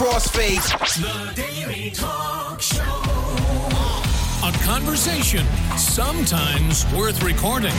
crossfades. The Daily Talk Show. A conversation sometimes worth recording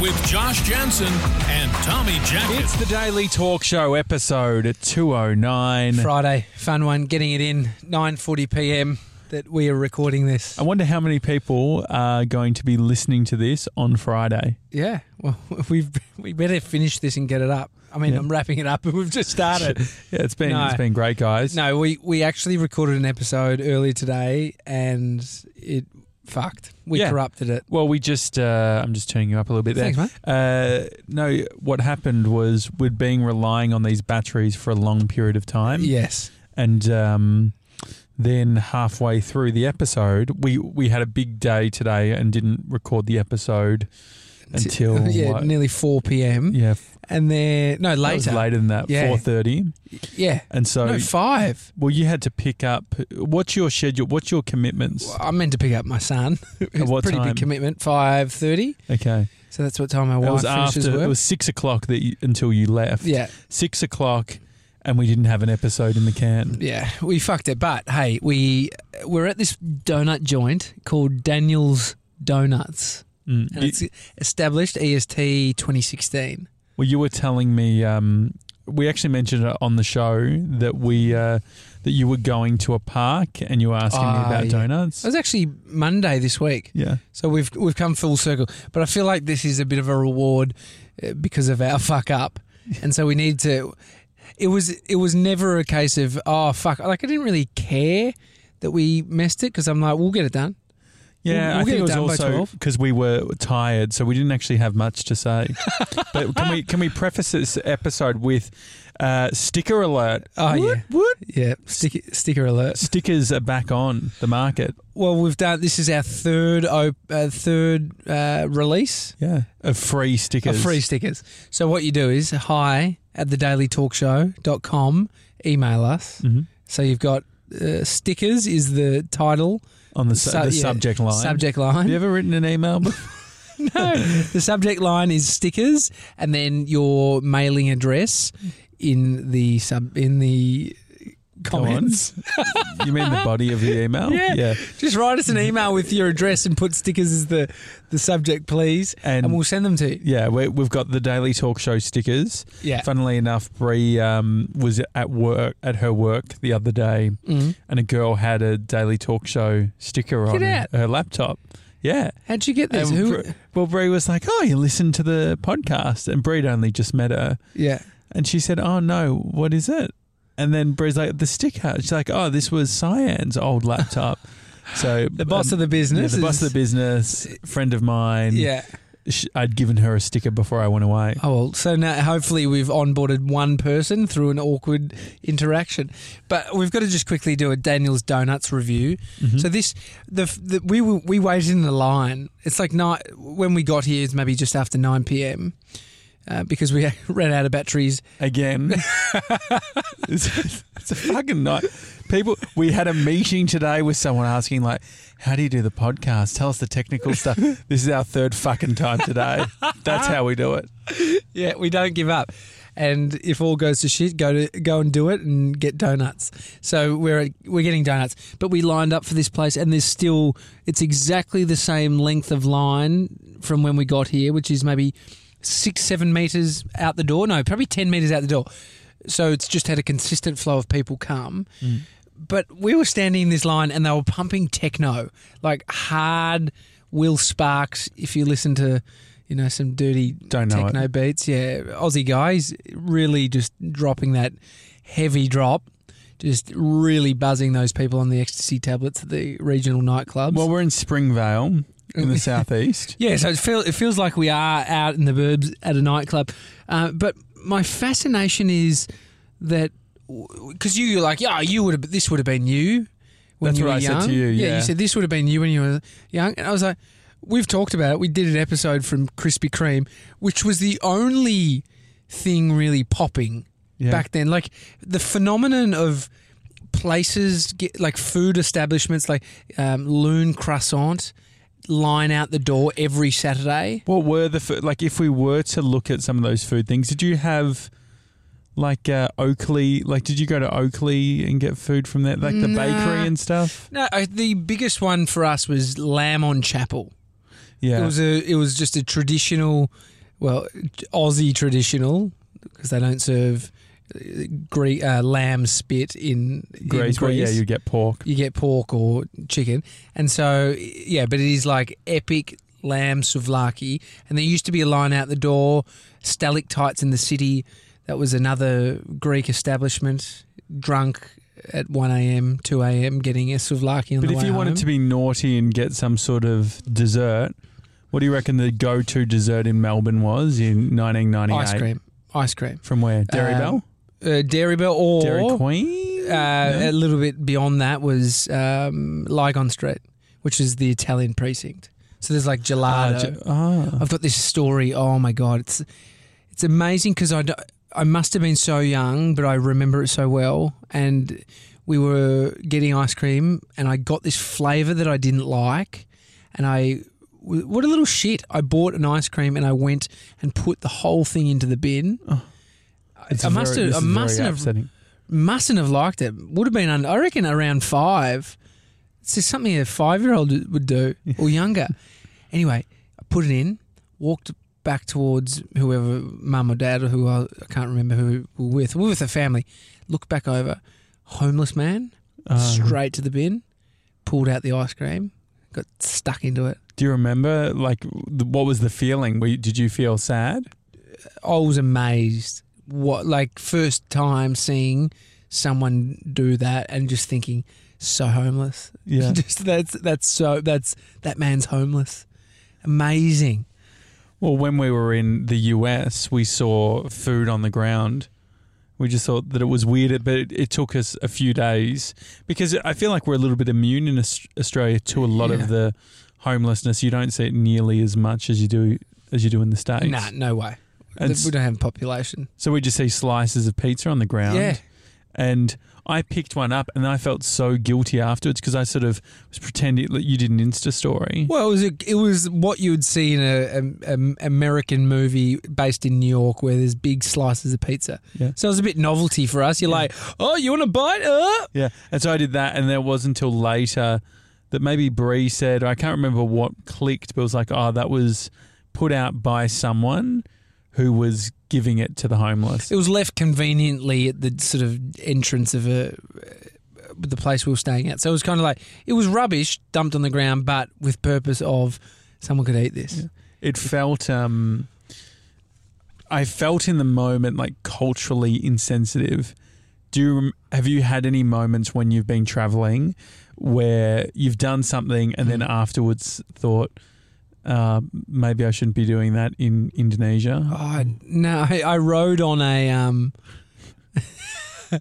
with Josh Janssen and Tommy Jackett. It's the Daily Talk Show episode at 209. Friday, fun one. Getting it in 9:40 p.m. That we are recording this. I wonder how many people are going to be listening to this on Friday. Yeah, well, we've we better finish this and get it up. I mean, Yeah. I'm wrapping it up, and we've just started. Yeah, it's been No. it's been great, guys. no, we we actually recorded an episode earlier today, and it fucked. We Yeah. corrupted it. Well, we just uh, I'm just turning you up a little bit there. Thanks, mate. Uh, no, what happened was we'd been relying on these batteries for a long period of time. Yes. and um, then halfway through the episode, we we had a big day today and didn't record the episode until yeah, nearly 4 p.m. yeah, And then no later. later than that, Yeah. four thirty, Yeah. and so no, five. well, you had to pick up. What's your schedule? What's your commitments? I meant to pick up my son. It was a pretty time? big commitment. Five thirty. Okay, So that's what time my wife was finishes after work. it was six o'clock that you, until you left. yeah. six o'clock, and we didn't have an episode in the can. Yeah, we fucked it. But hey, we we're at this donut joint called Daniel's Donuts, Mm. and it's established EST 2016. Well, you were telling me. Um, we actually mentioned it on the show that we uh, that you were going to a park and you were asking me Ah, about yeah. donuts. It was actually Monday this week, Yeah, so we've we've come full circle. But I feel like this is a bit of a reward uh, because of our fuck up, and so we need to. It was it was never a case of oh fuck like I didn't really care that we messed it because I'm like we'll get it done. Yeah. we'll I think it was also because we were tired, so we didn't actually have much to say. but can we can we preface this episode with uh, sticker alert? Oh What? yeah, What? yeah. Sticker, sticker alert. Stickers are back on the market. Well, we've done. This is our third op, uh, third uh, release Yeah, of free stickers. of free stickers. So what you do is hi at thedailytalkshow.com, email us. Mhm. So you've got uh, stickers is the title, on the, su- Su- the yeah, subject line. subject Have line. you ever written an email? before? no, the subject line is stickers, and then your mailing address in the sub in the. Comments. you mean the body of the email? Yeah. yeah. Just write us an email with your address and put stickers as the, the subject, please, And- and, we'll send them to you. Yeah, we, we've got the Daily Talk Show stickers. Yeah. Funnily enough, Brie um, was at work at her work the other day, Mm. and a girl had a Daily Talk Show sticker Get on her, her laptop. Yeah. How'd you get this? Who? Bri- well, Brie was like, "Oh, you listen to the podcast," and Brie'd only just met her, Yeah. and she said, "Oh no, what is it?" And then Brie's like, "The sticker." She's like, "Oh, this was Cyan's old laptop." So The boss um, of the business. yeah, the boss of the business, friend of mine. Yeah. sh- I'd given her a sticker before I went away. Oh well. So now hopefully we've onboarded one person through an awkward interaction, but we've got to just quickly do a Daniel's Donuts review. Mm-hmm. So this, the, the we were- we waited in the line. It's like night when we got here. It's maybe just after nine p.m. Uh, because we ran out of batteries. again. it's, it's a fucking night. People, we had a meeting today with someone asking like, "How do you do the podcast? Tell us the technical stuff." This is our third fucking time today. That's how we do it. Yeah, we don't give up. And if all goes to shit, go to go and do it and get donuts. So we're we're getting donuts, but we lined up for this place, and there's still it's exactly the same length of line from when we got here, which is maybe six seven meters out the door. No, probably ten meters out the door. So it's just had a consistent flow of people come. Mm. But we were standing in this line, and they were pumping techno, like hard Will Sparks. If you listen to, you know, some dirty Don't know techno it. beats. Yeah, Aussie guys really just dropping that heavy drop, just really buzzing those people on the ecstasy tablets at the regional nightclubs. Well, we're in Springvale in the southeast. yeah, so it, feel, it feels like we are out in the burbs at a nightclub. Uh, but my fascination is that because you were like, yeah, you would have. This would have been you when That's you what were I said young. to you, yeah. you said this would have been you when you were young, and I was like, we've talked about it. We did an episode from Krispy Kreme, which was the only thing really popping Yeah. back then. Like the phenomenon of places, get, like food establishments, like um, Lune Croissant, line out the door every Saturday. What were the food, like? If we were to look at some of those food things, did you have like uh, Oakleigh. Like, did you go to Oakleigh and get food from there, like the Nah. bakery and stuff? No, the biggest one for us was Lamb on Chapel. Yeah, It was a it was just a traditional, well, Aussie traditional because they don't serve uh, Greek uh, lamb spit in in Greece. Yeah, you get pork. you get pork or chicken, and so yeah, but it is like epic lamb souvlaki, and there used to be a line out the door, stalactites in the city. That was another Greek establishment. Drunk at one a.m., two a.m., getting a souvlaki on But the if way you wanted to be naughty and get some sort of dessert, what do you reckon the go-to dessert in Melbourne was in 1998? ice cream, ice cream, From where? Dairy Um, Bell? Uh, Dairy Bell, or Dairy Queen? Uh, No? A little bit beyond that was um, Lygon Street, which is the Italian precinct. So there's like Ah, gelato. ah. I've got this story. Oh my god, it's it's amazing because I I must have been so young, but I remember it so well. And we were getting ice cream, and I got this flavor that I didn't like, and I what a little shit. I bought an ice cream and I went and put the whole thing into the bin. It's I very- must have- this I is very mustn't have- upsetting. Mustn't have liked it. Would have been, under, I reckon, around five. It's just something a five year old would do or younger. anyway, I put it in, walked back towards whoever, mum or dad, or who I, I can't remember who we were with. We were with a family. Looked back over, homeless man, Uh, straight to the bin, pulled out the ice cream, got stuck into it. do you remember, like, what was the feeling? Were you, did you feel sad? I was amazed. What like first time seeing someone do that and just thinking so homeless. Yeah. just that's that's so that's that man's homeless. Amazing. Well, when we were in the US, we saw food on the ground. We just thought that it was weird, but it, it took us a few days because I feel like we're a little bit immune in Australia to a lot Yeah. of the homelessness. You don't see it nearly as much as you do as you do in the states. Nah, no way. And we don't have a population. So we just see slices of pizza on the ground. Yeah. And I picked one up and I felt so guilty afterwards because I sort of was pretending that you did an Insta story. Well, it was a, it was what you would see in a, a, a American movie based in New York where there's big slices of pizza. Yeah. So it was a bit novelty for us. You're Yeah. like, oh, you want a bite? Uh? Yeah. And so I did that. And there wasn't until later that maybe Bree said, I can't remember what clicked, but it was like, oh, that was put out by someone who was giving it to the homeless. It was left conveniently at the sort of entrance of a the place we were staying at. So it was kind of like it was rubbish dumped on the ground, but with purpose of someone could eat this. it felt um I felt in the moment like culturally insensitive. Do you rem- have you had any moments when you've been traveling where you've done something and then Mm. afterwards thought uh, maybe I shouldn't be doing that in Indonesia? Oh no! I, I rode on a um.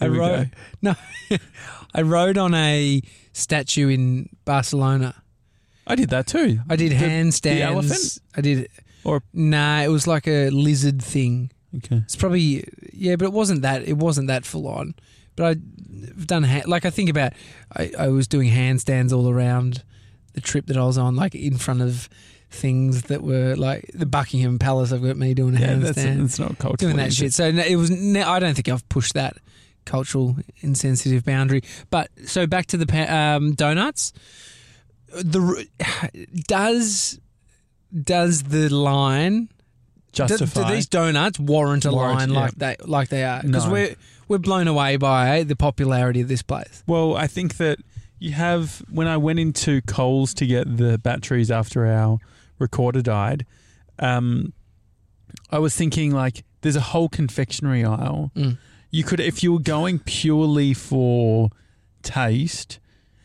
I rode no, I rode on a statue in Barcelona. I did that too. I did The- handstands. the elephant? I did. Or- nah, it was like a lizard thing. Okay. It's probably yeah, but it wasn't that. It wasn't that full on. But I've done ha- like I think about. I, I was doing handstands all around the trip that I was on, like in front of things that were like the Buckingham Palace. I've got me doing a Yeah, handstand, that's, that's not cultural. doing that shit. it? So it was. I don't think I've pushed that cultural insensitive boundary. But so back to the um, donuts. The does does the line do, Justify. do these donuts warrant a Warrant, line yeah. like they like they are? Because No. we're we're blown away by the popularity of this place. Well, I think that you have when I went into Coles to get the batteries after our recorder died, um, I was thinking like there's a whole confectionery aisle. Mm. You could if you were going purely for taste,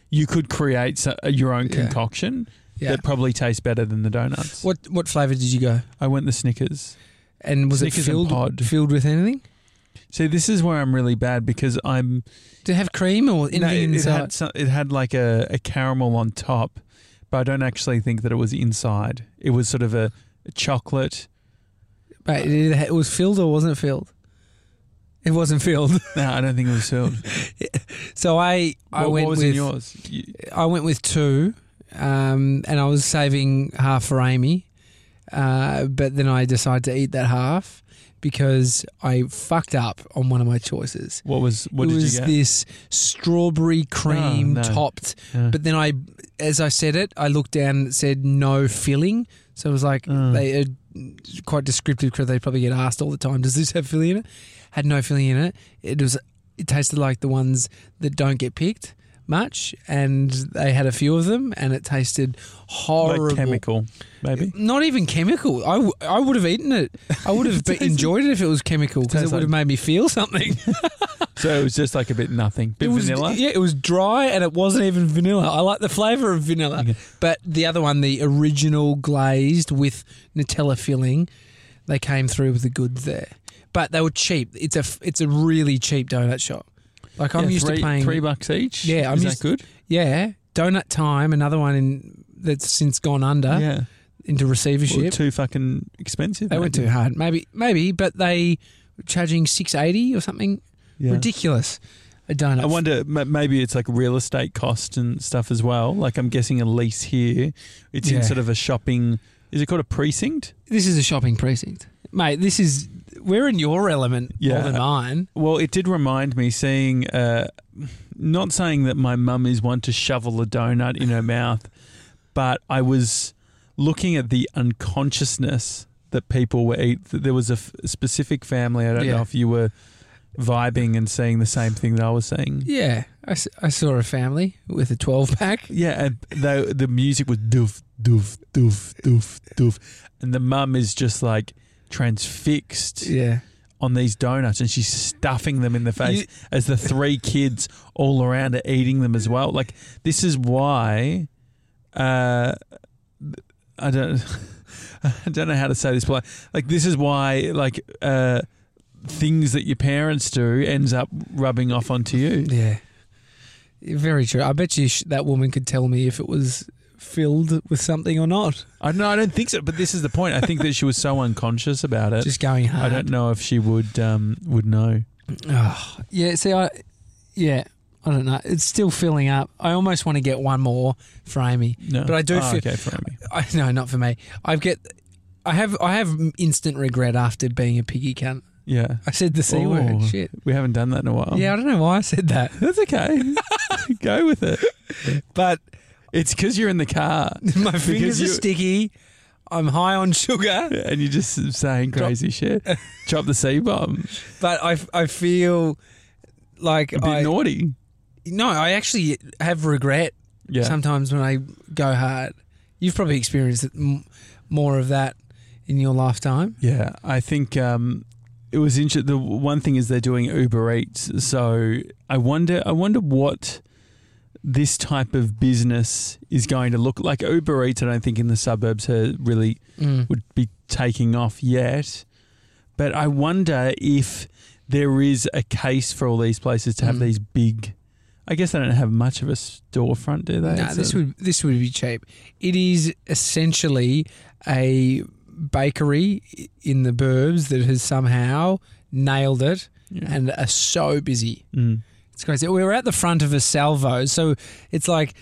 you could create so- your own concoction Yeah. that probably tastes better than the donuts. What what flavour did you go? I went the Snickers. And was Snickers it filled filled with anything? See, this is where I'm really bad because I'm Did it have cream or anything No, it, it had some, it had like a, a caramel on top, but I don't actually think that it was inside. It was sort of a, a chocolate. Wait, it, it was filled or wasn't filled? It wasn't filled. No, I don't think it was filled. So I I what, went what was with in yours? You, I went with two, um, and I was saving half for Amy. uh, but then I decided to eat that half because I fucked up on one of my choices. What was what it did was you get? this strawberry cream Oh, no. topped, Yeah. but then I, as I said it, I looked down and it said no filling. So it was like Mm. they are quite descriptive because they probably get asked all the time, "Does this have filling in it?" Had no filling in it. It was. It tasted like the ones that don't get picked much, and they had a few of them, and it tasted horrible. like chemical, maybe. Not even chemical. I, w- I would have eaten it. I would have enjoyed it if it was chemical because it Tastes would have like- made me feel something. So it was just like a bit nothing, bit it was vanilla. yeah, it was dry and it wasn't even vanilla. I like the flavor of vanilla, Okay. but the other one, the original glazed with Nutella filling, they came through with the goods there. But they were cheap. It's a it's a really cheap donut shop. Like I'm Yeah, used three, to paying three bucks each. Yeah, I'm is used- that good? Yeah, Donut Time, another one in that's since gone under yeah, into well, receivership. too fucking expensive. they went too hard. Maybe maybe, but they were charging six eighty or something Yeah. ridiculous. A donut. I wonder, maybe it's like real estate cost and stuff as well. Like I'm guessing a lease here, it's Yeah. in sort of a shopping. Is it called a precinct? This is a shopping precinct, mate. This is we're in your element Yeah. more than mine. Well, it did remind me seeing. Uh, not saying that my mum is one to shovel a donut in her mouth, but I was looking at the unconsciousness that people were eat. that There was a f- specific family. I don't Yeah. know if you were vibing and seeing the same thing that I was seeing. Yeah, I, s- I saw a family with a twelve pack. Yeah, and the the music was doof doof doof doof doof, and the mum is just like transfixed Yeah, on these donuts, and she's stuffing them in the face You- as the three kids all around are eating them as well. Like this is why, uh, I don't, I don't know how to say this, but like this is why like uh, things that your parents do ends up rubbing off onto you. yeah, very true. I bet you sh- that woman could tell me if it was filled with something or not. I don't. I don't think so. But this is the point. I think that she was so unconscious about it. Just going hard. I don't know if she would um, would know. Oh, yeah, see, I, yeah, I don't know. It's still filling up. I almost want to get one more for Amy. No, But I do Oh, feel- okay for me. I no, not for me. I get, I have, I have instant regret after being a piggy cunt. Yeah, I said the c word. Oh, Shit. We haven't done that in a while. Yeah, I don't know why I said that, that's okay. Go with it. but It's because you're in the car my fingers are you- sticky. I'm high on sugar, and you're just saying crazy shit. Drop the C bomb. but I, I feel like A bit I naughty. no, I actually have regret Yeah. sometimes when I go hard. You've probably experienced it, m- more of that in your lifetime. Yeah, I think um, it was interesting. The one thing is they're doing Uber Eats, so I wonder. I wonder what this type of business is going to look like. Uber Eats, I don't think in the suburbs really Mm. would be taking off yet, but I wonder if there is a case for all these places to have Mm. these big. I guess they don't have much of a storefront, do they? No, this would this would be cheap. It is essentially a bakery in the burbs that has somehow nailed it yeah. and are so busy. Mm. It's crazy. We were at the front of a salvo, so it's like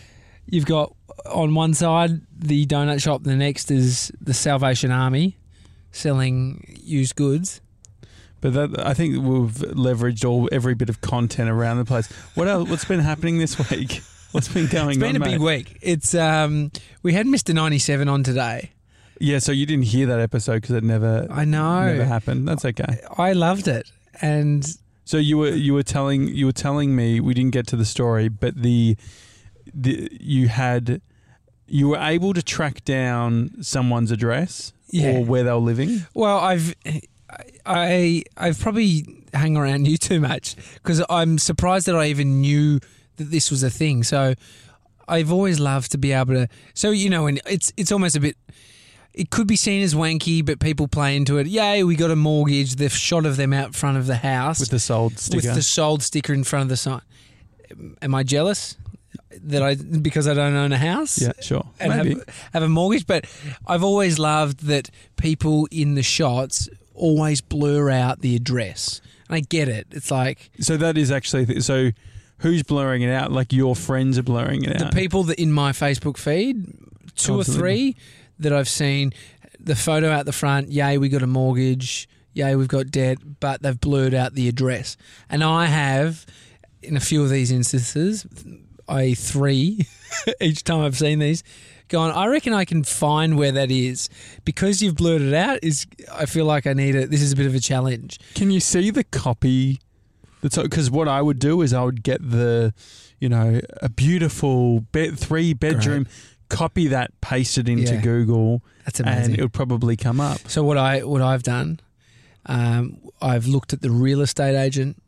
you've got on one side the donut shop, the next is the Salvation Army selling used goods. But that, I think we've leveraged all every bit of content around the place. What else? What's been happening this week? What's been going It's been on? a big week. It's um we had Mr. 97 on today. Yeah, so you didn't hear that episode because it never I know. never happened. That's okay. I loved it. And So you were you were telling you were telling me we didn't get to the story, but the the you had you were able to track down someone's address Yeah. or where they were living. Well, I've I I've probably hung around you too much because I'm surprised that I even knew that this was a thing. So I've always loved to be able to. So you know, and it's it's almost a bit. It could be seen as wanky, but people play into it. Yay, we got a mortgage. The shot of them out front of the house With the sold sticker. with the sold sticker in front of the sign. Am I jealous that I because I don't own a house? yeah, sure. and Maybe. have, have a mortgage. But I've always loved that people in the shots always blur out the address. And I get it. It's like So that is actually th- so. Who's blurring it out? Like your friends are blurring it the out. The people that in my Facebook feed, two or three that I've seen, the photo out the front, yay, we got a mortgage, yay, we've got debt, but they've blurred out the address. And I have, in a few of these instances, I three each time I've seen these, gone, I reckon I can find where that is. Because you've blurred it out, is I feel like I need it. This is a bit of a challenge. Can you see the copy? Because what I would do is I would get the, you know, a beautiful bed, three bedroom, copy that, paste it into Yeah. Google, That's and it would probably come up. So what I what I've done, um, I've looked at the real estate agent,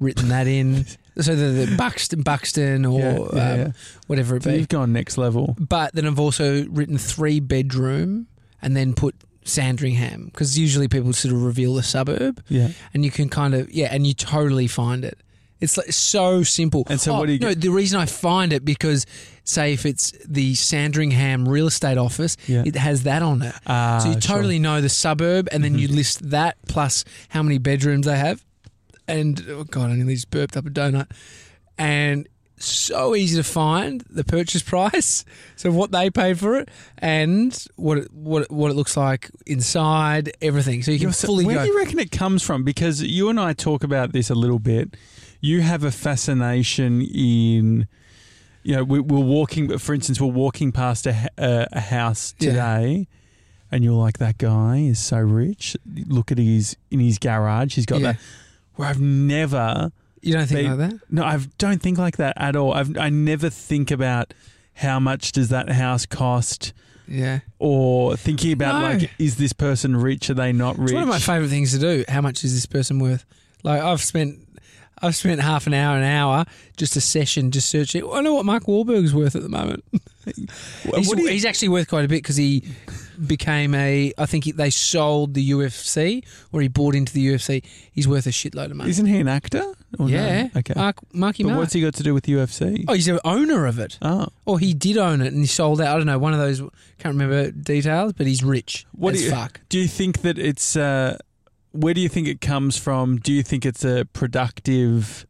written that in. so the, the Buxton, Buxton, or Yeah, yeah, um, yeah. whatever it So be. you've gone next level. But then I've also written three bedroom, and then put Sandringham because usually people sort of reveal the suburb, Yeah. and you can kind of yeah, and you totally find it. It's like so simple. And so Oh, what do you no, get- the reason I find it because say if it's the Sandringham real estate office, Yeah. it has that on it. Ah, So you sure. totally know the suburb, and then you list that plus how many bedrooms they have. And oh god, I nearly just burped up a donut. And so easy to find the purchase price, so what they paid for it, and what it, what it, what it looks like inside, everything. So you can You're fully where go. do you reckon it comes from? Because you and I talk about this a little bit. You have a fascination in, you know, we, we're walking. For instance, we're walking past a, a, a house Yeah. today, and you're like, "That guy is so rich. Look at his in his garage. He's got Yeah. that." Where I've never, you don't think like that? no, I don't think like that at all. I've, I never think about how much does that house cost, Yeah. or thinking about No. like, is this person rich? Are they not rich? It's one of my favourite things to do. How much is this person worth? Like I've spent, I've spent half an hour, an hour, just a session, just searching. I know what Mark Wahlberg's worth at the moment. He's, you- he's actually worth quite a bit because he became a. I think he, they sold the UFC, or he bought into the UFC. He's worth a shitload of money. Isn't he an actor? Or no? yeah, Okay. Mark, Marky but Mark. what's he got to do with UFC? oh, he's the owner of it, Oh. or he did own it and he sold out. I don't know one of those. Can't remember details, but he's rich. What do you, fuck. Do you think that it's? Uh, where do you think it comes from? Do you think it's a productive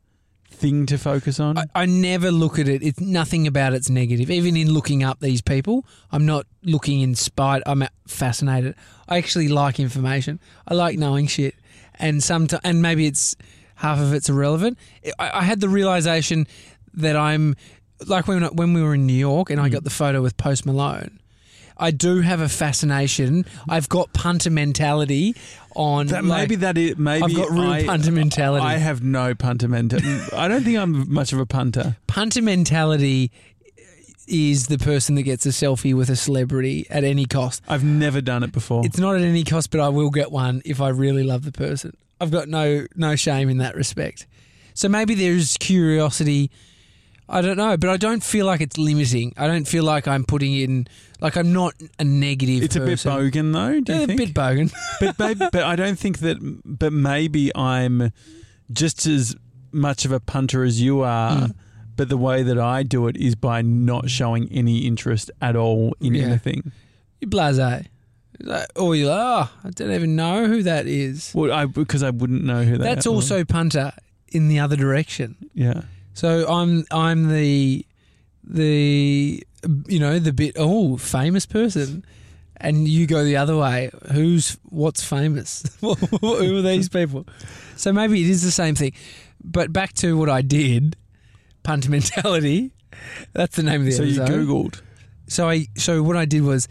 thing to focus on? I, I never look at it. It's nothing about it's negative. Even in looking up these people, I'm not looking in spite. I'm fascinated. I actually like information. I like knowing shit, and sometimes, and maybe it's half of it's irrelevant. I, I had the realization that I'm like when when we were in New York, and I hmm. got the photo with Post Malone. I do have a fascination. I've got punter mentality on that like- maybe that is maybe I've got real I, punter mentality. I have no punter mentality. I don't think I'm much of a punter. punter mentality is the person that gets a selfie with a celebrity at any cost. I've never done it before. It's not at any cost, but I will get one if I really love the person. I've got no no shame in that respect. So maybe there's curiosity. I don't know, but I don't feel like it's limiting. I don't feel like I'm putting in like I'm not a negative. It's a bit bogan though. Do you Yeah, a bit bogan. but maybe, but I don't think that. But maybe I'm just as much of a punter as you are. Mm. But the way that I do it is by not showing any interest at all in Yeah. anything. you blase. Like, or you're like, oh, I don't even know who that is. Well, I because I wouldn't know who that. That's was. also punter in the other direction. yeah. So I'm I'm the the you know the bit oh famous person, and you go the other way. Who's what's famous? Who are these people? So maybe it is the same thing. But back to what I did, punter mentality. That's the name of the So you googled. So I so what I did was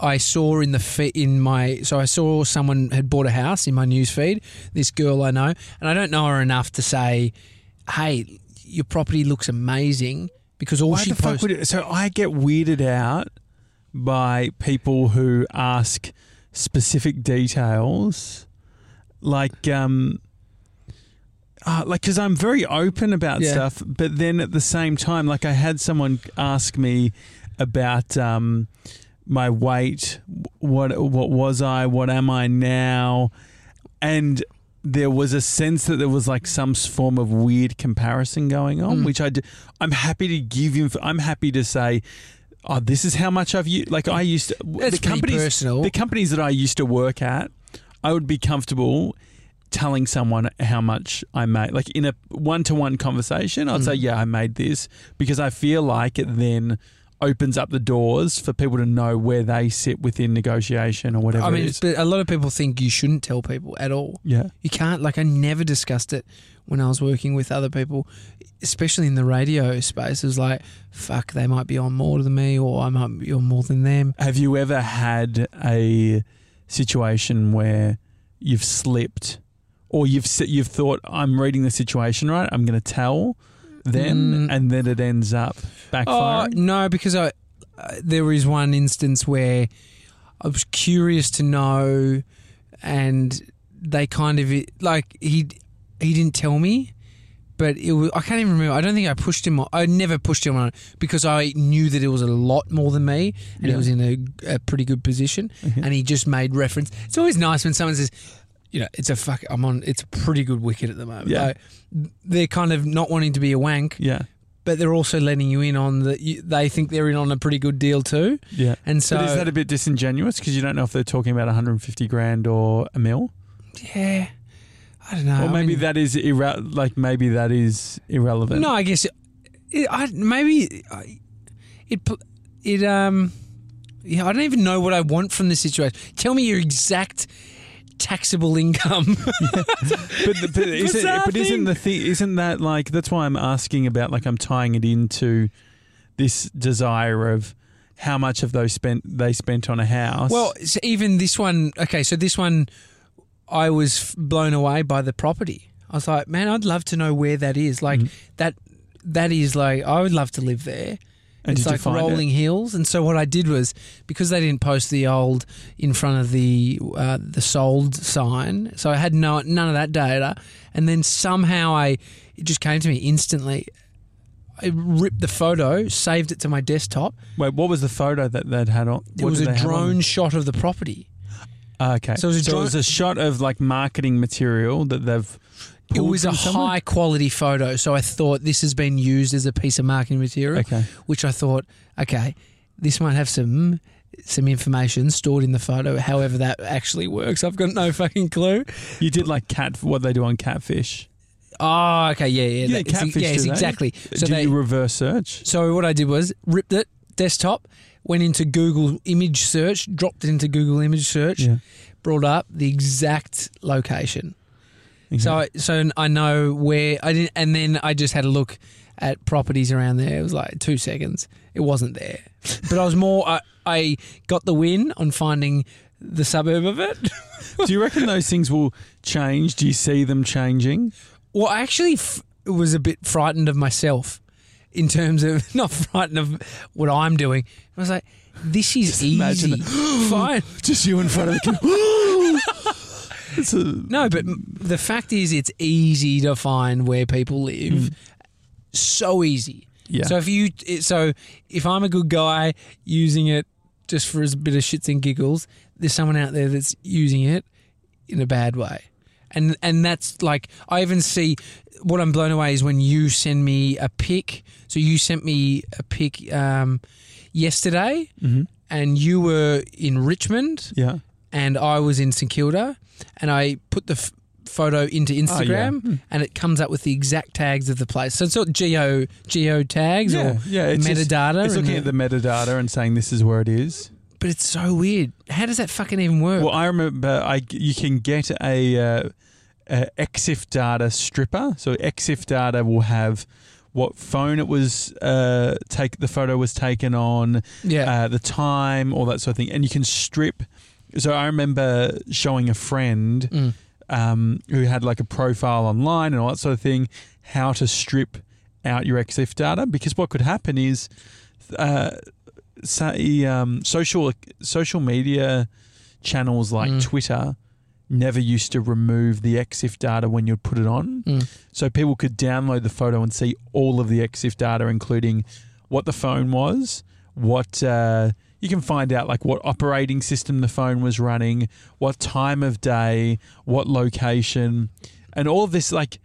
I saw in the fe- in my so I saw someone had bought a house in my news feed. This girl I know, and I don't know her enough to say, "Hey, your property looks amazing." Because all Why she posts, would it, so I get weirded out by people who ask specific details, like um, uh, like because I'm very open about Yeah. stuff, but then at the same time, like I had someone ask me about um, my weight, what what was I, what am I now, and there was a sense that there was like some form of weird comparison going on, Mm. which I d- I'm happy to give you. I'm happy to say. Oh, this is how much I've used. Like I used to, That's the companies, personal. the companies that I used to work at, I would be comfortable telling someone how much I made. Like in a one to one conversation, I'd say, Mm. yeah, I made this because I feel like then opens up the doors for people to know where they sit within negotiation or whatever I mean, but a lot of people think you shouldn't tell people at all. Yeah. You can't. Like, I never discussed it when I was working with other people, especially in the radio space. It was like, fuck, they might be on more than me, or I might be on more than them. Have you ever had a situation where you've slipped or you've you've thought I'm reading the situation right, I'm going to tell them Mm. and then it ends up Oh backfiring? no, because I uh, there is one instance where I was curious to know, and they kind of like he he didn't tell me, but it was, I can't even remember. I don't think I pushed him. On, I never pushed him on it because I knew that it was a lot more than me, and Yeah. it was in a, a pretty good position. Mhm. And he just made reference. It's always nice when someone says. You know, it's a fuck. I'm on. It's a pretty good wicket at the moment. Yeah. Like, they're kind of not wanting to be a wank, yeah. but they're also letting you in on that. They think they're in on a pretty good deal too, Yeah. and so but is that a bit disingenuous because you don't know if they're talking about 150 grand or a mil? yeah, I don't know. or I maybe mean- that is irre- like maybe that is irrelevant. No, I guess it, it, I, maybe it it um yeah. I don't even know what I want from this situation. Tell me your exact taxable income. but, the- but, is it, but isn't the thing isn't that like that's why I'm asking about like I'm tying it into this desire of how much of those spent they spent on a house. well, so even this one. Okay, so this one, I was blown away by the property. I was like, man, I'd love to know where that is. Like Mhm. that. That is like I would love to live there. And it's like find it? rolling hills. And so what I did was because they didn't post the old in front of the uh, the sold sign, so I had no none of that data. And then somehow I it just came to me instantly. I ripped the photo, saved it to my desktop. Wait, what was the photo that they'd had on? It was a they have on? drone shot of the property. Ah, okay, So it was a so it was a shot of like marketing material that they've. It was a somewhere? high quality photo, so I thought this has been used as a piece of marketing material. Okay, which I thought, okay, this might have some some information stored in the photo. However, that actually works, I've got no fucking clue. you did like cat what they do on catfish. Oh, okay, yeah, yeah, Yeah, that- it's- catfish yes, exactly. So did they, you reverse search? so what I did was ripped it desktop, went into Google image search, dropped it into Google image search, brought up the exact location. So mm-hmm. I, so I know where I didn't, and then I just had a look at properties around there. It was like two seconds. It wasn't there, but I was more. I, I got the win on finding the suburb of it. do you reckon those things will change? Do you see them changing? Well, I actually f- was a bit frightened of myself in terms of not frightened of what I'm doing. I was like, this is imagine easy. Fine. Just you in front of the a, No, but the fact is, it's easy to find where people live. So easy. yeah. So if you, so if I'm a good guy using it just for a bit of shits and giggles, there's someone out there that's using it in a bad way, and and that's like I even see what I'm blown away is when you send me a pic. So you sent me a pic um, yesterday, Mhm. and you were in Richmond, yeah. And I was in St Kilda, and I put the f- photo into Instagram, Hmm. and it comes up with the exact tags of the place. So it's not geo geo tags Yeah, or yeah, it's just- metadata. It's and looking at the metadata and saying this is where it is. but it's so weird. How does that fucking even work? Well, I remember I you can get a, uh, a EXIF data stripper. So EXIF data will have what phone it was uh, take the photo was taken on, yeah, uh, the time, all that sort of thing, and you can strip. So I remember showing a friend Mm. um, who had like a profile online and all that sort of thing, how to strip out your EXIF data because what could happen is, uh, say, um, social social media channels like Mm. Twitter never used to remove the EXIF data when you'd put it on. Mm. So people could download the photo and see all of the EXIF data, including what the phone was, what uh, you can find out like what operating system the phone was running, what time of day, what location, and all of this like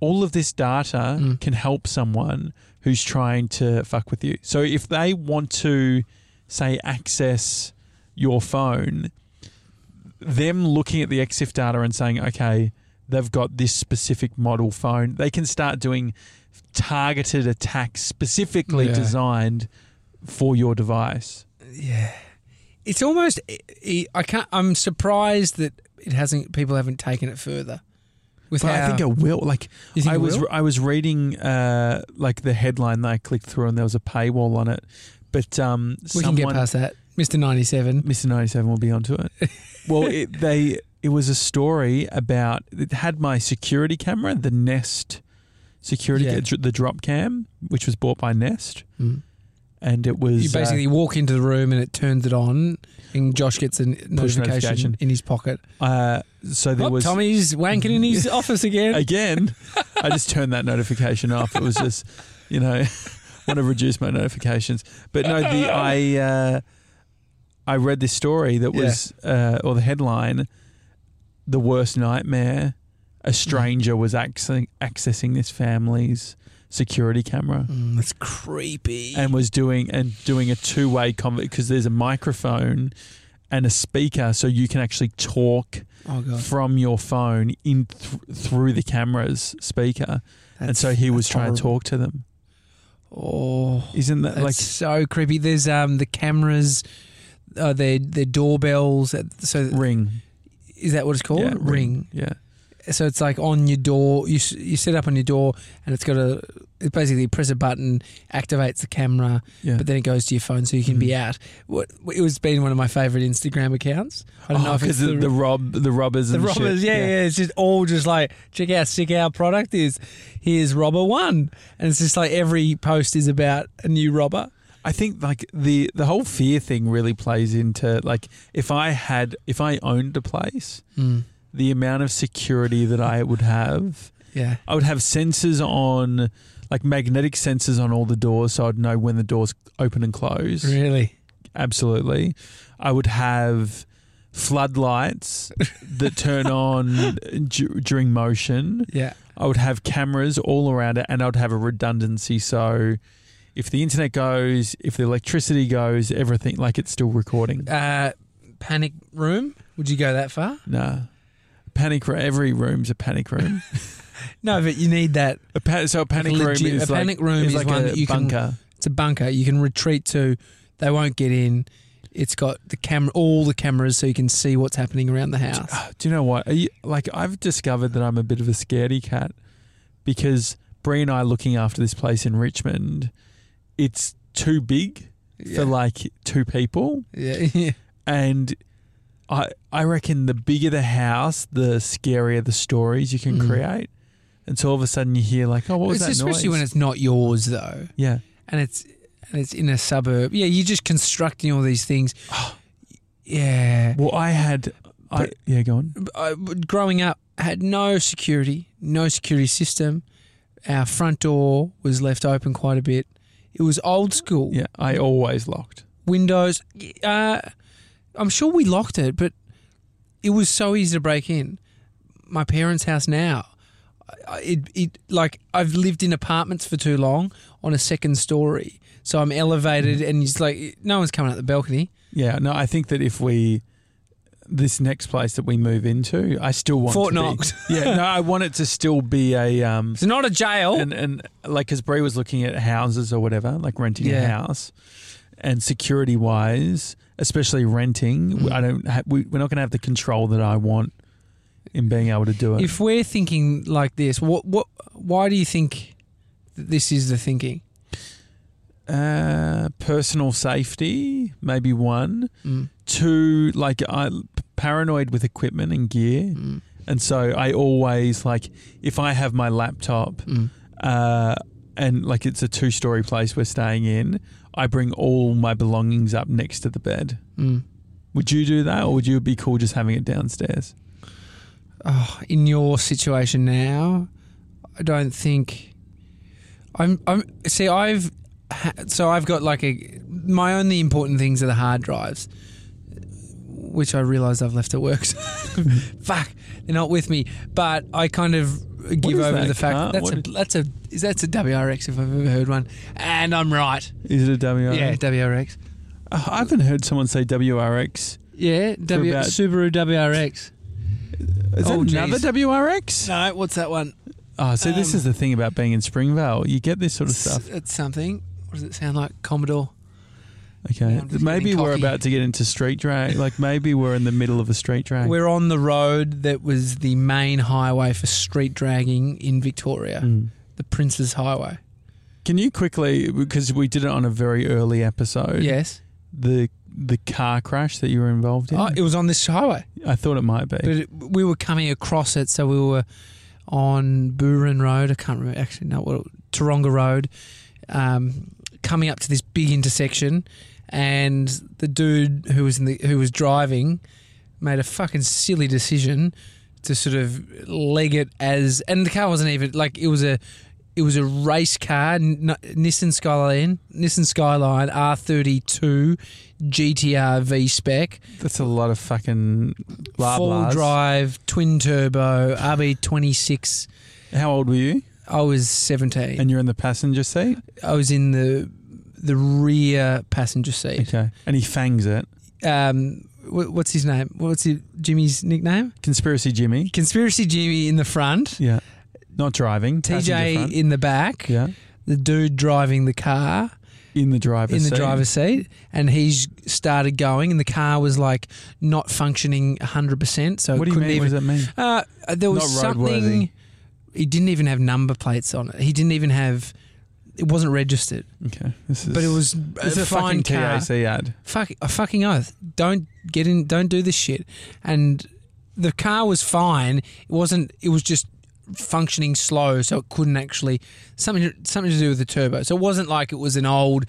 all of this data Mm. can help someone who's trying to fuck with you. So if they want to say access your phone, them looking at the EXIF data and saying, okay, they've got this specific model phone, they can start doing targeted attacks specifically Yeah. designed for your device. Yeah, it's almost. I can't. I'm surprised that it hasn't. People haven't taken it further. With But how, I think it will. Like I was, will? I was reading uh, like the headline that I clicked through, and there was a paywall on it. But um, we someone, can get past that. Mister ninety seven. Mr. Ninety Seven will be onto it. well, it, they it was a story about it had my security camera, the Nest security, Yeah. the Dropcam, which was bought by Nest, and it was You uh, basically walk into the room and it turns it on, and Josh gets a notification, notification. in his pocket. uh, so there Oh, was Tommy's wanking in his office again. again. I just turned that notification off. It was just, you know, want to reduce my notifications. But no, the I uh, I read this story that was uh, or the headline, the worst nightmare. A stranger was accessing, accessing this family's security camera Mm, that's creepy. and was doing and doing a two way convo because there's a microphone and a speaker, so you can actually talk oh from your phone in th- through the camera's speaker, and so he was that's trying to talk to them. Oh, Isn't that that's like so creepy. There's um the cameras, uh, their their doorbells. So ring? is that what it's called? Yeah, ring. Yeah, So it's like on your door. You you set up on your door, and it's got a. It basically you press a button, activates the camera, yeah. but then it goes to your phone, so you can be mm-hmm. out. What it was been one of my favorite Instagram accounts. I don't oh, know if it's because the, the, rob the robbers the and robbers. shit. Yeah, yeah, It's just all just like check out sick our product is. Here's robber one, and it's just like every post is about a new robber. I think like the the whole fear thing really plays into like if I had if I owned a place, hmm. The amount of security that I would have. Yeah. I would have sensors on, like magnetic sensors on all the doors, so I'd know when the doors open and close. Really. Absolutely. I would have floodlights that turn on d- during motion. Yeah. I would have cameras all around it, and I would have a redundancy. So, if the internet goes, if the electricity goes, everything like it's still recording. Uh, panic room. Would you go that far? Nah, panic room. Every room's a panic room. No, but you need that. a pa- so a panic Like room is a like, panic room is like one a that you can- bunker. It's a bunker you can retreat to. They won't get in. It's got the camera, all the cameras, so you can see what's happening around the house. Ah, do you know what? You, like I've discovered that I'm a bit of a scaredy cat because Bree and I are looking after this place in Richmond. It's too big Yeah. for like two people, Yeah, yeah. and I I reckon the bigger the house, the scarier the stories you can Mm. create. And so all of a sudden you hear like, oh, what was It's that especially noise? when it's not yours though, yeah, and it's and it's in a suburb. Yeah, you're just constructing all these things. yeah, well, I had, I But- yeah, go on. I, growing up, had no security, no security system. Our front door was left open quite a bit. It was old school. Yeah, I always locked. Windows. Uh, I'm sure we locked it, but it was so easy to break in. My parents' house now. It, it like I've lived in apartments for too long on a second story, so I'm elevated, and it's like no one's coming out the balcony. Yeah, no, I think that if we this next place that we move into, I still want Fort to Knox. Be, yeah, no, I want it to still be a um It's not a jail. and and like because Brie was looking at houses or whatever, like renting a house, and security wise, especially renting, Mm. I don't ha- we, we're not going to have the control that I want in being able to do it. if we're thinking like this, what what? Why do you think that this is the thinking? uh, personal safety, maybe one. Mm. Two, like I paranoid with equipment and gear. Mm. And so I always like if I have my laptop Mm. uh, and like it's a two story place we're staying in, I bring all my belongings up next to the bed. Mm. Would you do that, or would you be cool just having it downstairs? Oh, in your situation now, I don't think I'm. I'm see. I've ha- so I've got like a my only important things are the hard drives, which I realise I've left at work. Fuck, they're not with me. But I kind of give over that the fact car? that's What a is- that's a is that's a WRX if I've ever heard one, and I'm right. Is it a WRX? Yeah, WRX. Uh, I haven't heard someone say WRX. Yeah, w- about- Subaru WRX. Is Oh, that another geez. WRX? No, what's that one? Oh, so this Um, is the thing about being in Springvale. You get this sort of It's, stuff. it's something. What does it sound like? Commodore. Okay. Maybe we're cocky. about to get into street drag. Like maybe we're in the middle of a street drag. We're on the road that was the main highway for street dragging in Victoria, Mm. the Prince's Highway. Can you quickly, because we did it on a very early episode, Yes. the the car crash that you were involved in? Oh, it was on this highway. I thought it might be. But it, we were coming across it, so we were on Burin Road. I can't remember actually. No, what Taronga Road, um, coming up to this big intersection, and the dude who was in the who was driving made a fucking silly decision to sort of leg it as, and the car wasn't even like it was a. It was a race car, N- Nissan Skyline, Nissan Skyline R32 GTR V spec, That's a lot of fucking blah full drive, twin turbo, RB26. How old were you? I was 17. And you're in the passenger seat? I was in the the rear passenger seat. Okay. And he fangs it. Um, wh- what's his name? What's his, Jimmy's nickname? Conspiracy Jimmy. Conspiracy Jimmy in the front, Yeah. Not driving. TJ in the back, Yeah. the dude driving the car In the driver's in the seat. driver's seat, and he's started going, and the car was like not functioning 100%. So What do you mean? even what does that mean? Uh, there was Not something. He didn't even have number plates on it. He didn't even have. It wasn't registered, Okay. This is but it was This is a a fine fucking car. TAC ad. Fuck a fucking oath! Don't get in. Don't do this shit. And the car was fine. It wasn't. It was just functioning slow, so it couldn't actually something something to do with the turbo. So it wasn't like it was an old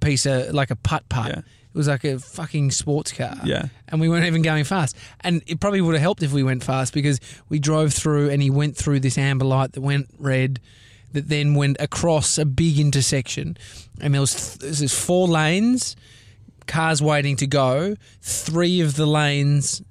piece of like a putt putt. Yeah. It was like a fucking sports car Yeah. and we weren't even going fast. And it probably would have helped if we went fast because we drove through and he went through this amber light that went red, that then went across a big intersection, and there was th- there's four lanes, cars waiting to go. Three of the lanes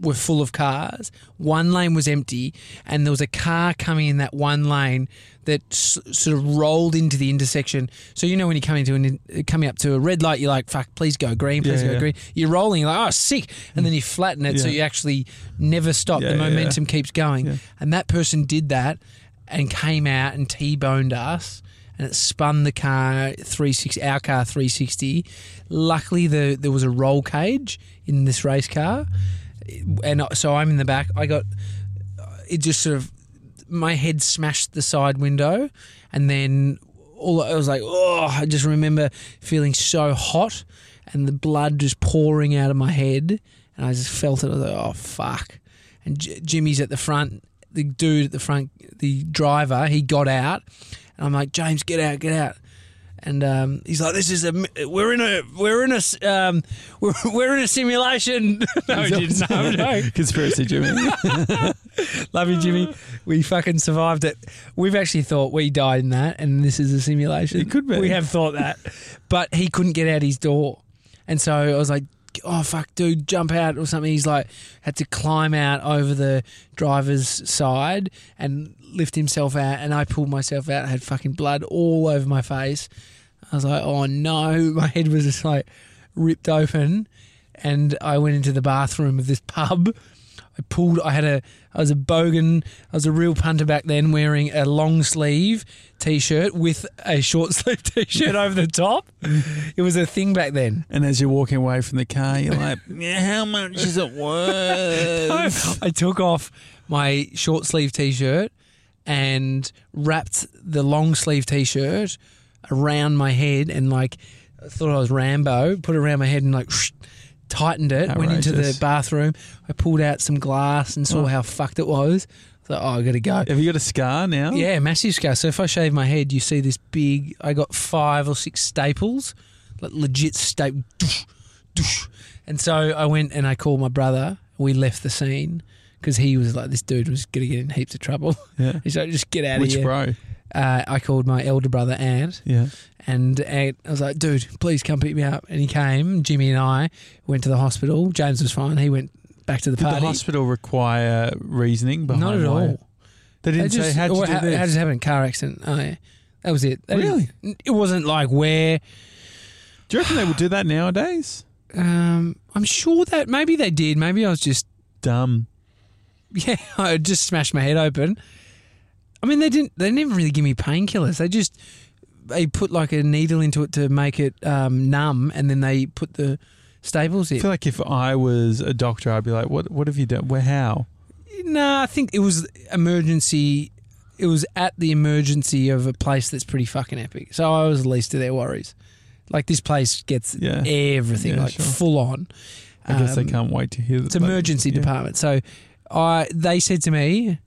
were full of cars. One lane was empty, and there was a car coming in that one lane that s- sort of rolled into the intersection. So you know when you come into an, coming up to a red light, you're like, "Fuck, please go green, please Yeah, go yeah. green." You're rolling, you're like, "Oh, sick," and then you flatten it, so Yeah. you actually never stop. Yeah, the yeah, momentum keeps going, Yeah. and that person did that and came out and t-boned us. And it spun the car 360, our car 360. Luckily, the, there was a roll cage in this race car, and so I'm in the back. I got it just sort of my head smashed the side window, and then all I was like, oh, I just remember feeling so hot, and the blood just pouring out of my head, and I just felt it. I was like, oh fuck! And J- Jimmy's at the front. The dude at the front, the driver, he got out, and I'm like, James, get out, get out. And um, he's like, "This is a we're in a we're in a um, we're, we're in a simulation." no, he didn't. No, no. Conspiracy Jimmy. Love you, Jimmy. We fucking survived it. We've actually thought we died in that, and this is a simulation. It could be. We have thought that, but he couldn't get out his door, and so I was like, "Oh fuck, dude, jump out or something." He's like, had to climb out over the driver's side and lift himself out, and I pulled myself out. I had fucking blood all over my face. I was like, "Oh no!" My head was just like ripped open, and I went into the bathroom of this pub. I pulled. I had a. I was a bogan. I was a real punter back then, wearing a long sleeve t-shirt with a short sleeve t-shirt over the top. It was a thing back then. and as you're walking away from the car, you're like, yeah, how much is it worth? I took off my short sleeve t-shirt and wrapped the long sleeve t-shirt around my head and like thought I was Rambo. Put it around my head and like. Tightened it. Went into the bathroom. I pulled out some glass and saw Oh. how fucked it was. So oh, I got to go. Have you got a scar now? Yeah, massive scar. So if I shave my head, you see this big. I got five or six staples, like legit staple. And so I went and I called my brother. We left the scene because he was like, this dude was going to get in heaps of trouble. Yeah. He's like, just get out Which of here. Which bro? Uh, I called my elder brother Ant, Yeah. and Ant, I was like, dude, please come pick me up. And he came. Jimmy and I went to the hospital. James was fine. He went back to the Did party. the hospital require reasoning behind Not at why- all. They didn't They say, how'd you or do how, this? how does it happen? Car accident. Oh, yeah. That was it. They Really? didn't- It wasn't like where. do you reckon they would do that nowadays? Um, I'm sure that maybe they did. Maybe I was just Dumb. yeah. I just smashed my head open. I mean, they didn't. They didn't even really give me painkillers. They just they put like a needle into it to make it um, numb, and then they put the staples I in. feel like if I was a doctor, I'd be like, "What? What have you done? Where? How?" No, I think it was emergency. It was at the emergency of a place that's pretty fucking epic. So I was least of their worries. Like this place gets Yeah. everything, Yeah, like sure. full on. I guess they Um, can't wait to hear. That It's emergency yeah. department. So I, they said to me,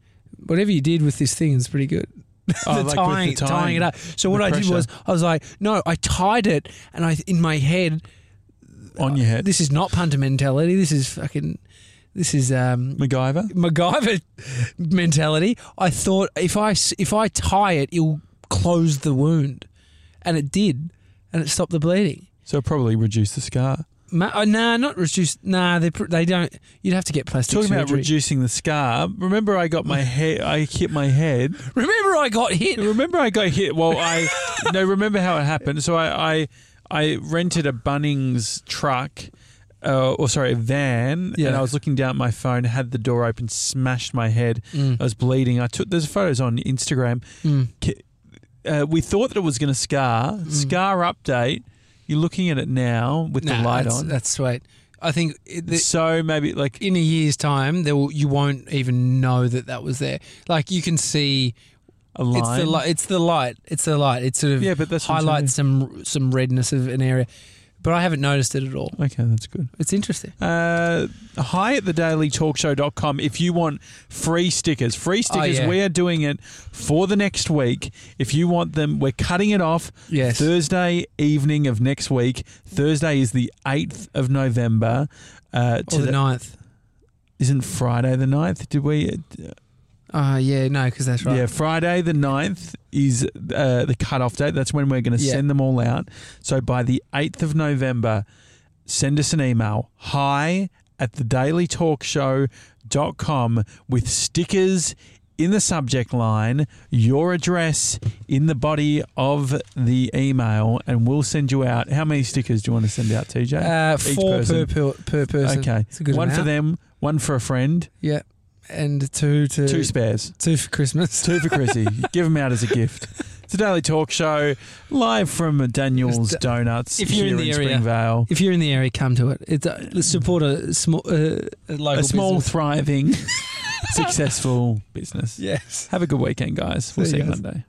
whatever you did with this thing is pretty good. Oh, the like tying, the tying. tying it up. So what I did was I was like, no, I tied it, and I in my head, on your head. this is not punter mentality. This is fucking. This is um, MacGyver. MacGyver mentality. I thought if I if I tie it, it'll close the wound, and it did, and it stopped the bleeding. So probably reduce the scar. Ma- oh, nah, not reduce. Nah, they pr- they don't. You'd have to get plastic Talking about surgery. reducing the scar. Remember, I got my head. I hit my head. Remember, I got hit. Remember, I got hit. Well, I no. Remember how it happened? So I I, I rented a Bunnings truck. Uh, or sorry, a van, Yeah. and I was looking down at my phone, had the door open, smashed my head. Mm. I was bleeding. I took there's photos on Instagram. Mm. Ki- Uh, we thought that it was going to scar. Scar update. You're looking at it now with Nah, the light that's, on. That's sweet. I think it, the, so maybe like in a year's time, there will, you won't even know that that was there. Like you can see, a line. it's the light. It's the light. It's the light. It sort of Yeah, but that's highlights some some redness of an area, but I haven't noticed it at all. Okay, that's good. It's interesting. Uh, hi at the dailytalkshow.com if you want free stickers. Free stickers, Oh, yeah. we are doing it for the next week. If you want them, we're cutting it off Yes. Thursday evening of next week. Thursday is the 8th of November. Uh, to Or the the- ninth. isn't Friday the 9th? Did we? Uh, yeah, no, because that's right. Yeah, Friday the 9th is uh, the cutoff date. That's when we're going to Yeah. send them all out. So by the 8th of November, send us an email. Hi at the dailytalkshow.com with stickers in the subject line, your address in the body of the email, and we'll send you out. How many stickers do you want to send out, TJ? Uh, Each four person. per, per per person. Okay. it's a good one for them, one for a friend, Yeah, and two to two spares. two for Christmas. Two for Chrissy. Give them out as a gift. It's a daily talk show live from Daniel's Just, Donuts if you're here in the area, Springvale. If you're in the area, come to it. It's uh, let's support a small uh, a local A small, business. thriving, successful business. yes. Have a good weekend, guys. We'll See see you you guys. Monday.